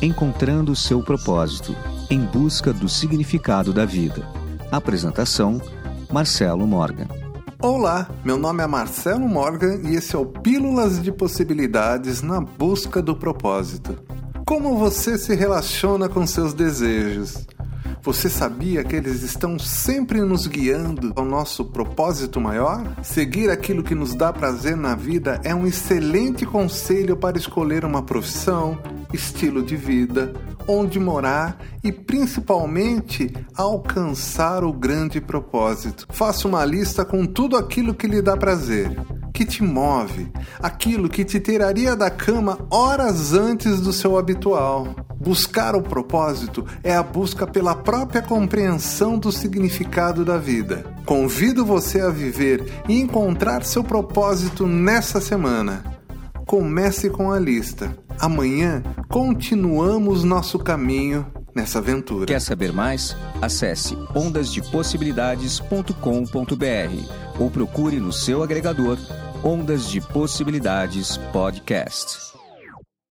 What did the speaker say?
Encontrando seu propósito, em busca do significado da vida. Apresentação: Marcelo Morgan. Olá, meu nome é Marcelo Morgan e esse é o Pílulas de Possibilidades na busca do propósito. Como você se relaciona com seus desejos? Você sabia que eles estão sempre nos guiando ao nosso propósito maior? Seguir aquilo que nos dá prazer na vida é um excelente conselho para escolher uma profissão, estilo de vida, onde morar e principalmente alcançar o grande propósito. Faça uma lista com tudo aquilo que lhe dá prazer que te move, aquilo que te tiraria da cama horas antes do seu habitual. Buscar o propósito é a busca pela própria compreensão do significado da vida. Convido você a viver e encontrar seu propósito nessa semana. Comece com a lista. Amanhã continuamos nosso caminho nessa aventura. Quer saber mais? Acesse ondasdepossibilidades.com.br ou procure no seu agregador Ondas de Possibilidades Podcast.